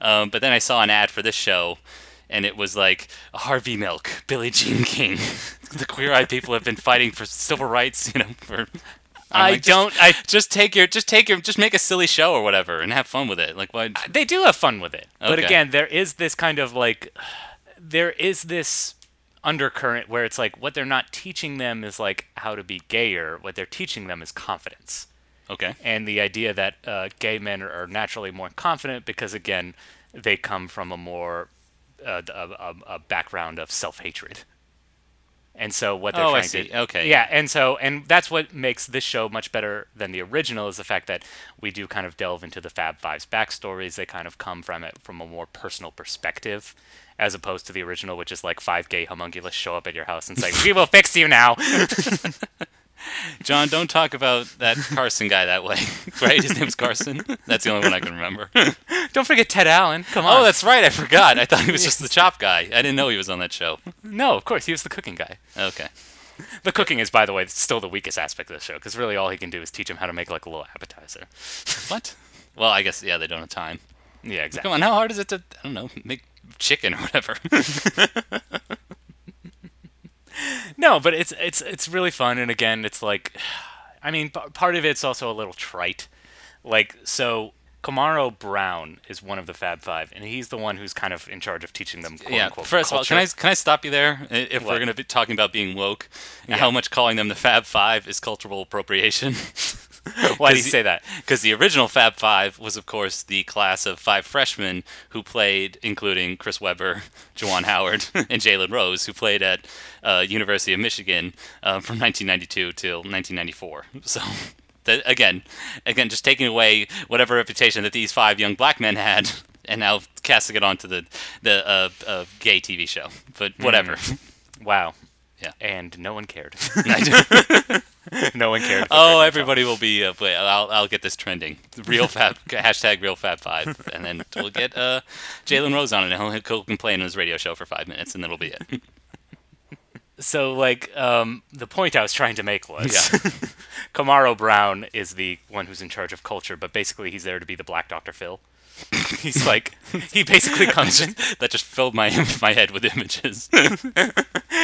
Um, but then I saw an ad for this show and it was like Harvey Milk, Billie Jean King. the queer-eyed people have been fighting for civil rights, you know, for I'm I like, don't. I just take your just take your just make a silly show or whatever and have fun with it. Like what they do have fun with it, but Okay. again, there is this kind of like there is this undercurrent where it's like what they're not teaching them is like how to be gayer. What they're teaching them is confidence. Okay. and the idea that uh, gay men are naturally more confident because again they come from a more uh, a, a, a background of self-hatred and so what they're Oh, I trying see. to Okay. yeah and so and that's what makes this show much better than the original is the fact that we do kind of delve into the fab five's backstories they kind of come from it from a more personal perspective as opposed to the original which is like five gay homunculus show up at your house and say we will fix you now John, don't talk about that Carson guy that way. right? His name's Carson. That's the only one I can remember. don't forget ted allen come on oh, that's right. I forgot. I thought he was just the chop guy. I didn't know he was on that show. no of course he was the cooking guy Okay. The cooking is, by the way, still the weakest aspect of the show because really all he can do is teach him how to make like a little appetizer. What? Well, I guess yeah, they don't have time. Yeah, exactly. Come on, how hard is it to I don't know make chicken or whatever? No, but it's it's it's really fun, and again, it's like, I mean, p- part of it's also a little trite. Like, so Karamo Brown is one of the Fab Five, and he's the one who's kind of in charge of teaching them. Quote yeah. unquote, First of all, can I can I stop you there? If What? we're gonna be talking about being woke, and Yeah. how much calling them the Fab Five is cultural appropriation. Why do you say that? Because the original Fab Five was, of course, the class of five freshmen who played, including Chris Webber, Juwan Howard, and Jalen Rose, who played at uh, University of Michigan uh, from 1992 till 1994. So, again, again, just taking away whatever reputation that these five young black men had, and now casting it onto the the uh, uh, gay TV show. But whatever. Wow. Yeah. And no one cared. No one cared. Oh, everybody will be. Uh, wait, I'll I'll get this trending. Real fab hashtag real fab five, and then we'll get uh, Jalen Rose on it, and he'll, he'll complain on his radio show for five minutes, and that'll be it. So, like, um, the point I was trying to make was Yeah. Karamo Brown is the one who's in charge of culture, but basically he's there to be the Black Dr. Phil. he's like, he basically comes in. that just filled my my head with images.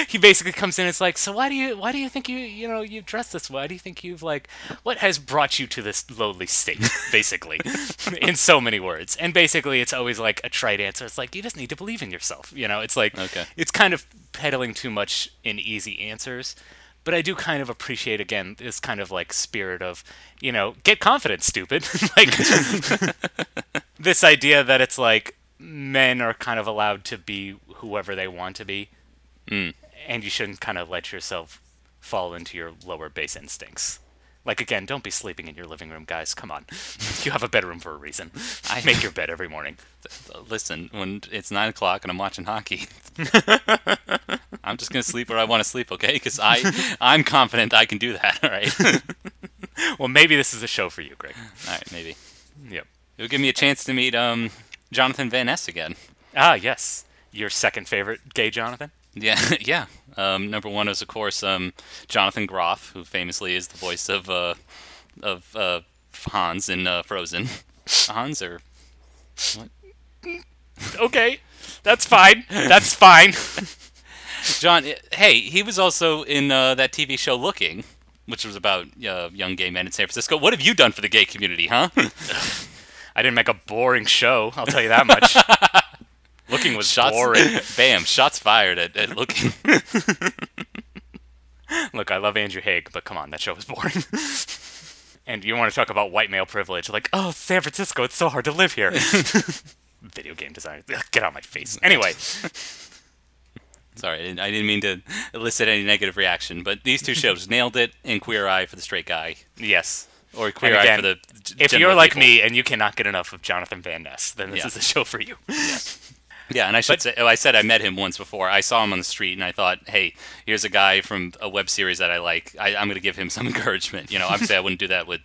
He basically comes in. It's like, so why do you, why do you think you, you know, you dress this way? Why do you think you've like, what has brought you to this lowly state? Basically, in so many words. And basically, it's always like a trite answer. It's like you just need to believe in yourself. You know, it's like, Okay. it's kind of peddling too much in easy answers. But I do kind of appreciate again this kind of like spirit of, you know, get confident, stupid. like this idea that it's like men are kind of allowed to be whoever they want to be, Mm. and you shouldn't kind of let yourself fall into your lower base instincts. Like again, don't be sleeping in your living room, guys. Come on, you have a bedroom for a reason. I make your bed every morning. Listen, when it's nine o'clock and I'm watching hockey, I'm just gonna sleep where I want to sleep, okay? Because I I'm confident I can do that. All right. Well, maybe this is a show for you, Greg. all right, maybe Yep. it'll give me a chance to meet um Jonathan Van Ness again. Ah, yes. Your second favorite gay Jonathan? Yeah, yeah. Um, number one is of course um, Jonathan Groff, who famously is the voice of uh, of uh, Hans in uh, Frozen. Hans or what? Okay, that's fine. That's fine. John? Hey, he was also in uh, that TV show Looking, which was about uh, young gay men in San Francisco. What have you done for the gay community, huh? I didn't make a boring show. I'll tell you that much. Looking was shots, boring. bam, shots fired at, at Looking. Look, I love Andrew Haigh, but come on, that show was boring. and you want to talk about white male privilege? Like, oh, San Francisco, it's so hard to live here. Video game designer, get out of my face. Anyway, Sorry, I didn't, I didn't mean to elicit any negative reaction, but these two shows nailed it in Queer Eye for the straight guy, yes. or Queer And Eye again, for the. g- If you're like people. me and you cannot get enough of Jonathan Van Ness, then this Yeah. is a show for you. Yeah, and I should But- say, oh, I said I met him once before. I saw him on the street, and I thought, hey, here's a guy from a web series that I like. I, I'm going to give him some encouragement. You know, obviously I wouldn't do that with,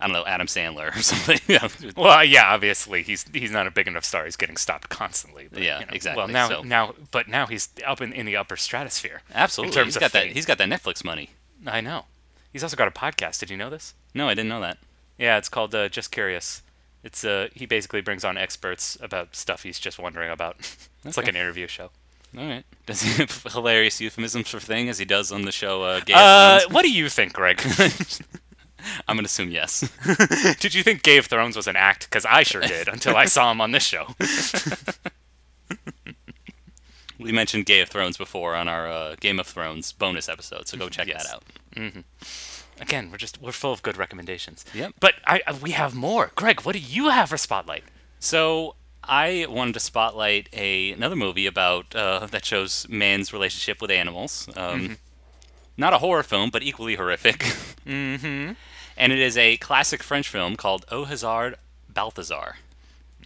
I don't know, Adam Sandler or something. Well, yeah, obviously he's he's not a big enough star. He's getting stopped constantly. But, Yeah, you know, exactly, Well, now so- now, but now he's up in, in the upper stratosphere. absolutely. He's got that. He's got that Netflix money. I know. He's also got a podcast. Did you know this? No, I didn't know that. Yeah, it's called uh, Just Curious. It's uh he basically brings on experts about stuff he's just wondering about. It's like an interview show. All right. Does he have hilarious euphemisms for thing as he does on the show? Uh, Gay Uh, what do you think, Greg? I'm going to assume yes. did you think Game of Thrones was an act? Because I sure did until I saw him on this show. We mentioned Game of Thrones before on our uh, Game of Thrones bonus episode, so go check Yes. that out. Again, we're just we're full of good recommendations. Yep. But I, I we have more. Greg, what do you have for Spotlight? So I wanted to spotlight a another movie about uh, that shows man's relationship with animals. Um, Not a horror film, but equally horrific. mm-hmm. And it is a classic French film called Au Hasard Balthazar.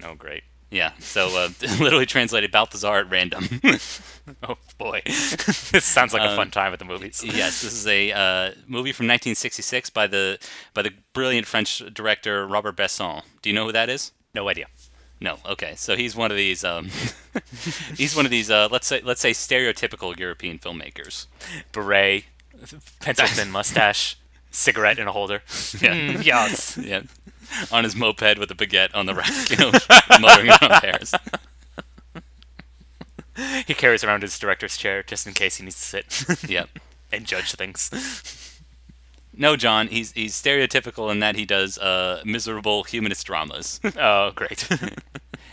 Oh, great. Yeah, so uh, literally translated Balthazar at random. Oh boy, this sounds like a Um, fun time at the movies. yes, this is a uh, movie from 1966 by the by the brilliant French director Robert Bresson. Do you know who that is? No idea. No. Okay, so he's one of these. Um, he's one of these. Uh, let's say let's say stereotypical European filmmakers. Beret, pencil thin mustache, cigarette in a holder. Yeah. Mm, yes. Yeah, on his moped with a baguette on the rack, you know, motoring around Paris. He carries around his director's chair just in case he needs to sit Yep. and judge things. No, John. He's he's stereotypical in that he does uh, miserable humanist dramas. Oh, great.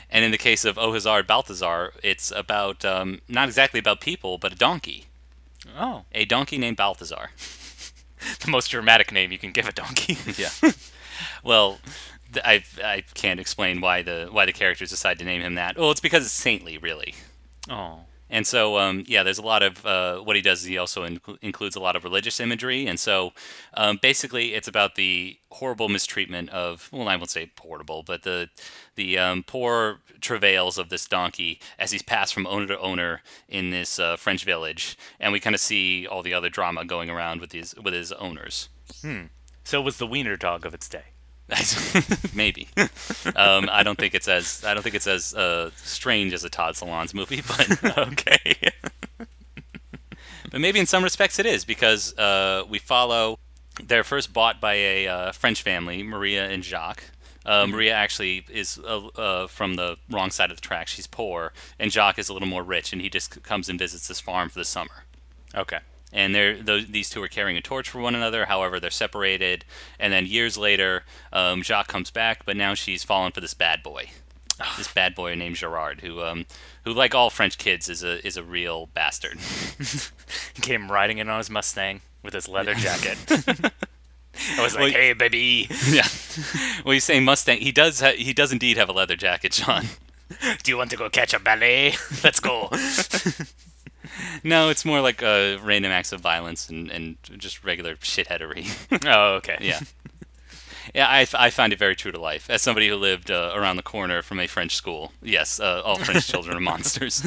And in the case of Au Hasard Balthazar, it's about um, not exactly about people, but a donkey. oh, A donkey named Balthazar. the most dramatic name you can give a donkey. Yeah. well, th- I I can't explain why the why the characters decide to name him that. Well, it's because it's saintly, really. oh. And so, um, yeah, there's a lot of uh, what he does. He also inclu- includes a lot of religious imagery, and so um, basically, it's about the horrible mistreatment of well, I won't say horrible, but the the um, poor travails of this donkey as he's passed from owner to owner in this uh, French village, and we kind of see all the other drama going around with these with his owners. So it was the wiener dog of its day. Maybe. um, I don't think it's as I don't think it's as uh, strange as a Todd Solondz movie, but Okay. but maybe in some respects it is because uh, we follow. They're first bought by a uh, French family, Maria and Jacques. Uh, Maria actually is uh, uh, from the wrong side of the track. She's poor, and Jacques is a little more rich, and he just comes and visits this farm for the summer. okay. And they're those, these two are carrying a torch for one another. However, they're separated, and then years later, um, Jacques comes back, but now she's fallen for this bad boy, this bad boy named Gerard, who um, who like all French kids is a is a real bastard. He came riding in on his Mustang with his leather jacket. I was like, Well, "Hey, baby, yeah. Well, you say Mustang. He does. Ha- he does indeed have a leather jacket, John. do you want to go catch a ballet? Let's go." No, it's more like uh, random acts of violence and, and just regular shitheadery. oh, okay. yeah. Yeah, I, I find it very true to life. As somebody who lived uh, around the corner from a French school, yes, uh, all French children are monsters.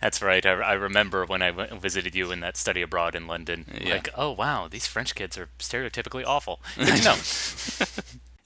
That's right. I, I remember when I went, visited you in that study abroad in London. Yeah. Like, oh wow, these French kids are stereotypically awful. Good to know.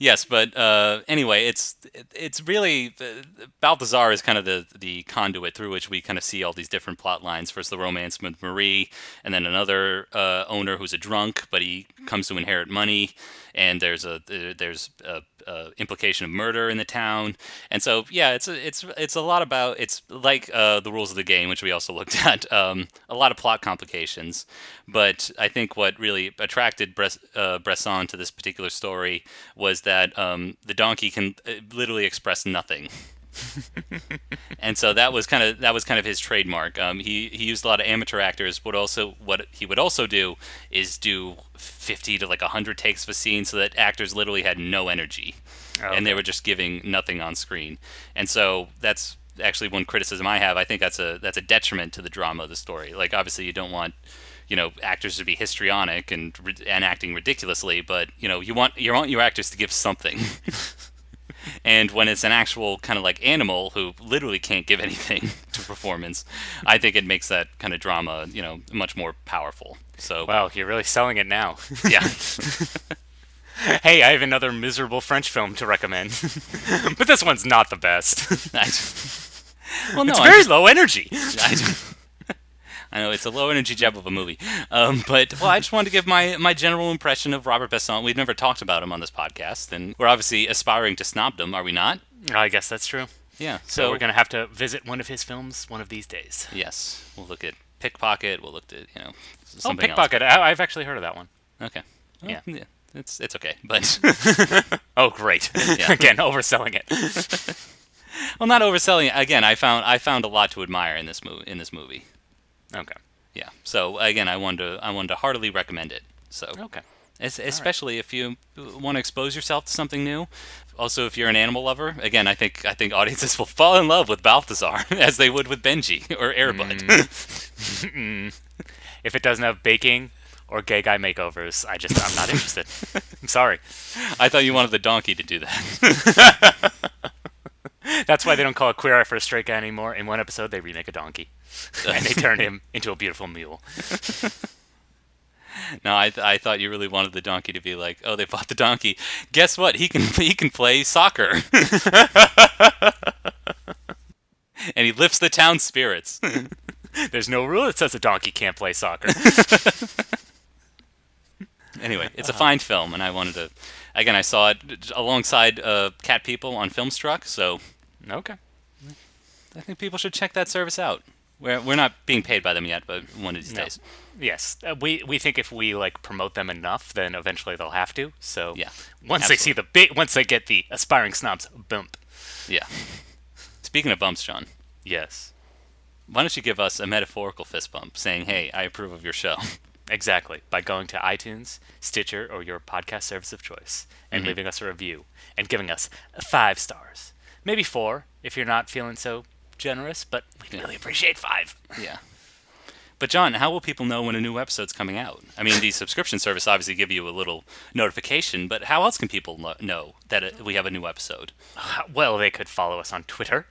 Yes, but uh, anyway, it's it's really uh, Balthazar is kind of the the conduit through which we kind of see all these different plot lines. First, the romance with Marie, and then another uh, owner who's a drunk, but he comes to inherit money, and there's a there's a, a implication of murder in the town, and so yeah, it's a, it's it's a lot about it's like uh, the rules of the game, which we also looked at. Um, a lot of plot complications, but I think what really attracted Bres- uh, Bresson to this particular story was that um, the donkey can uh, literally express nothing. and so that was kind of that was kind of his trademark. Um, he he used a lot of amateur actors, but also what he would also do is do fifty to like hundred takes of a scene, so that actors literally had no energy, and they were just giving nothing on screen. And so that's actually one criticism I have. I think that's a that's a detriment to the drama of the story. Like obviously you don't want you know actors to be histrionic and and acting ridiculously, but you know you want you want your actors to give something. And when it's an actual kind of like animal who literally can't give anything to performance, I think it makes that kind of drama, you know, much more powerful. So Wow, you're really selling it now. yeah, hey, I have another miserable French film to recommend, but this one's not the best. I, well, no, it's very just- low energy. I, I know it's a low energy job of a movie, um, but well, I just wanted to give my my general impression of Robert Bresson. We've never talked about him on this podcast, and we're obviously aspiring to snobdom, are we not? I guess that's true. Yeah. So, we're gonna have to visit one of his films one of these days. yes, we'll look at Pickpocket. We'll look at you know Oh, something else. Pickpocket! I, I've actually heard of that one. Okay. Well, Yeah. It's it's okay, but Oh, great! Yeah. Again, overselling it. well, not overselling. it. Again, I found I found a lot to admire in this movie. In this movie, Okay. yeah. So again, I wanted to I wanted to heartily recommend it. So Okay. Es- especially if you want to expose yourself to something new. Also, if you're an animal lover, again, I think I think audiences will fall in love with Balthazar as they would with Benji or Air Bud. Mm. If it doesn't have baking or gay guy makeovers, I just I'm not interested. I'm sorry. I thought you wanted the donkey to do that. That's why they don't call it Queer Eye for a Straight Guy anymore. In one episode, they remake a donkey, and they turned him into a beautiful mule. no, I, th- I thought you really wanted the donkey to be like, oh, they bought the donkey. Guess what? He can he can play soccer. and he lifts the town spirits. There's no rule that says a donkey can't play soccer. Anyway, it's a fine film, and I wanted to. Again, I saw it alongside uh, Cat People on Filmstruck, so okay. I think people should check that service out. We're we're not being paid by them yet, but one of these No. days. Yes, uh, we we think if we like promote them enough, then eventually they'll have to. So Yeah, once they see the big, once they get the aspiring snobs bump. Yeah. Speaking of bumps, John, Yes, why don't you give us a metaphorical fist bump, saying, "Hey, I approve of your show." exactly. By going to iTunes, Stitcher, or your podcast service of choice, and leaving us a review and giving us five stars, maybe four if you're not feeling so generous, but we'd really appreciate five. yeah. But John, how will people know when a new episode's coming out? I mean, the subscription service obviously give you a little notification, but how else can people lo- know that it, we have a new episode? Well, they could follow us on Twitter,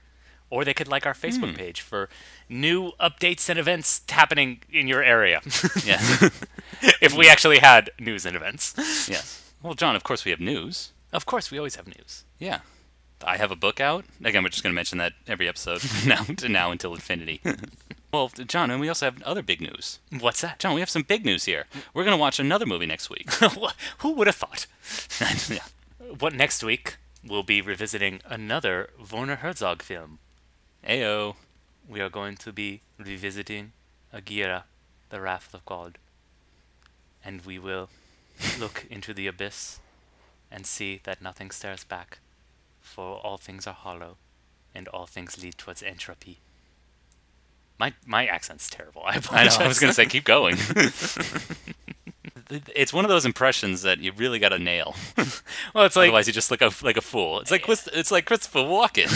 or they could like our Facebook Hmm. page for new updates and events happening in your area. Yeah. if we actually had news and events. yes. Well, John, of course we have news. Of course, we always have news. Yeah. I have a book out. Again, we're just going to mention that every episode now to now until infinity. well, John, and we also have other big news. What's that? John, we have some big news here. We're going to watch another movie next week. Who would have thought? yeah. What next week? We'll be revisiting another Werner Herzog film. Ayo. We are going to be revisiting Aguirre, The Wrath of God. And we will look into the abyss and see that nothing stares back, for all things are hollow, and all things lead towards entropy. My my accent's terrible. I I know. I was going to say, keep going. it's one of those impressions that you really got to nail. well, it's like Otherwise, you just look a, like a fool. It's like Chris- it's like Christopher Walken.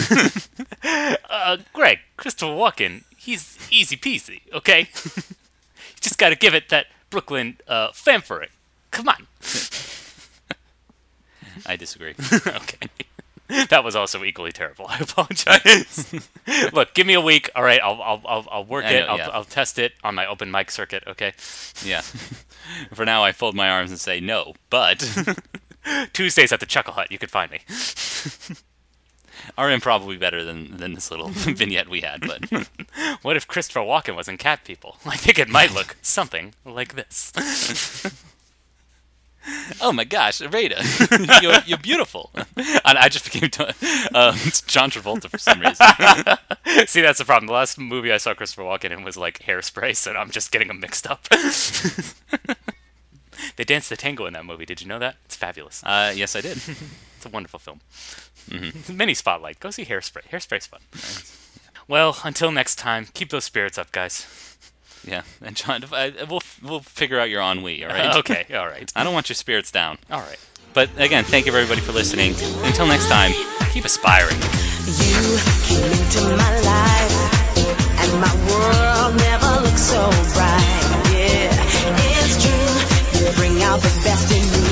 uh, Greg, Christopher Walken, he's easy peasy, okay? you just gotta give it that Brooklyn uh, fanfare. Come on. I disagree. okay. That was also equally terrible. I apologize. Look, give me a week. All right, I'll I'll I'll, I'll work I it. know, I'll, yeah. I'll test it on my open mic circuit. Okay. Yeah. For now, I fold my arms and say no, but Tuesdays at the Chuckle Hut. You can find me. our improv will be better than, than this little vignette we had. But What if Christopher Walken was in Cat People? I think it might look something like this. Oh my gosh, Rita, you're, you're beautiful. And I just became uh, John Travolta for some reason. See, that's the problem. The last movie I saw Christopher Walken in was like Hairspray, so I'm just getting them mixed up. they danced the tango in that movie. Did you know that? It's fabulous. Uh, yes, I did. It's a wonderful film. Mini spotlight. Go see Hairspray. Hairspray's fun. Well, until next time, keep those spirits up, guys. Yeah, and John, I, uh, we'll we'll figure out your ennui. All right. okay, all right. I don't want your spirits down. All right. But again, thank you everybody for listening. Until next time, keep aspiring. You came into my life, and my world never looked so bright. Yeah, it's true. You bring out the best in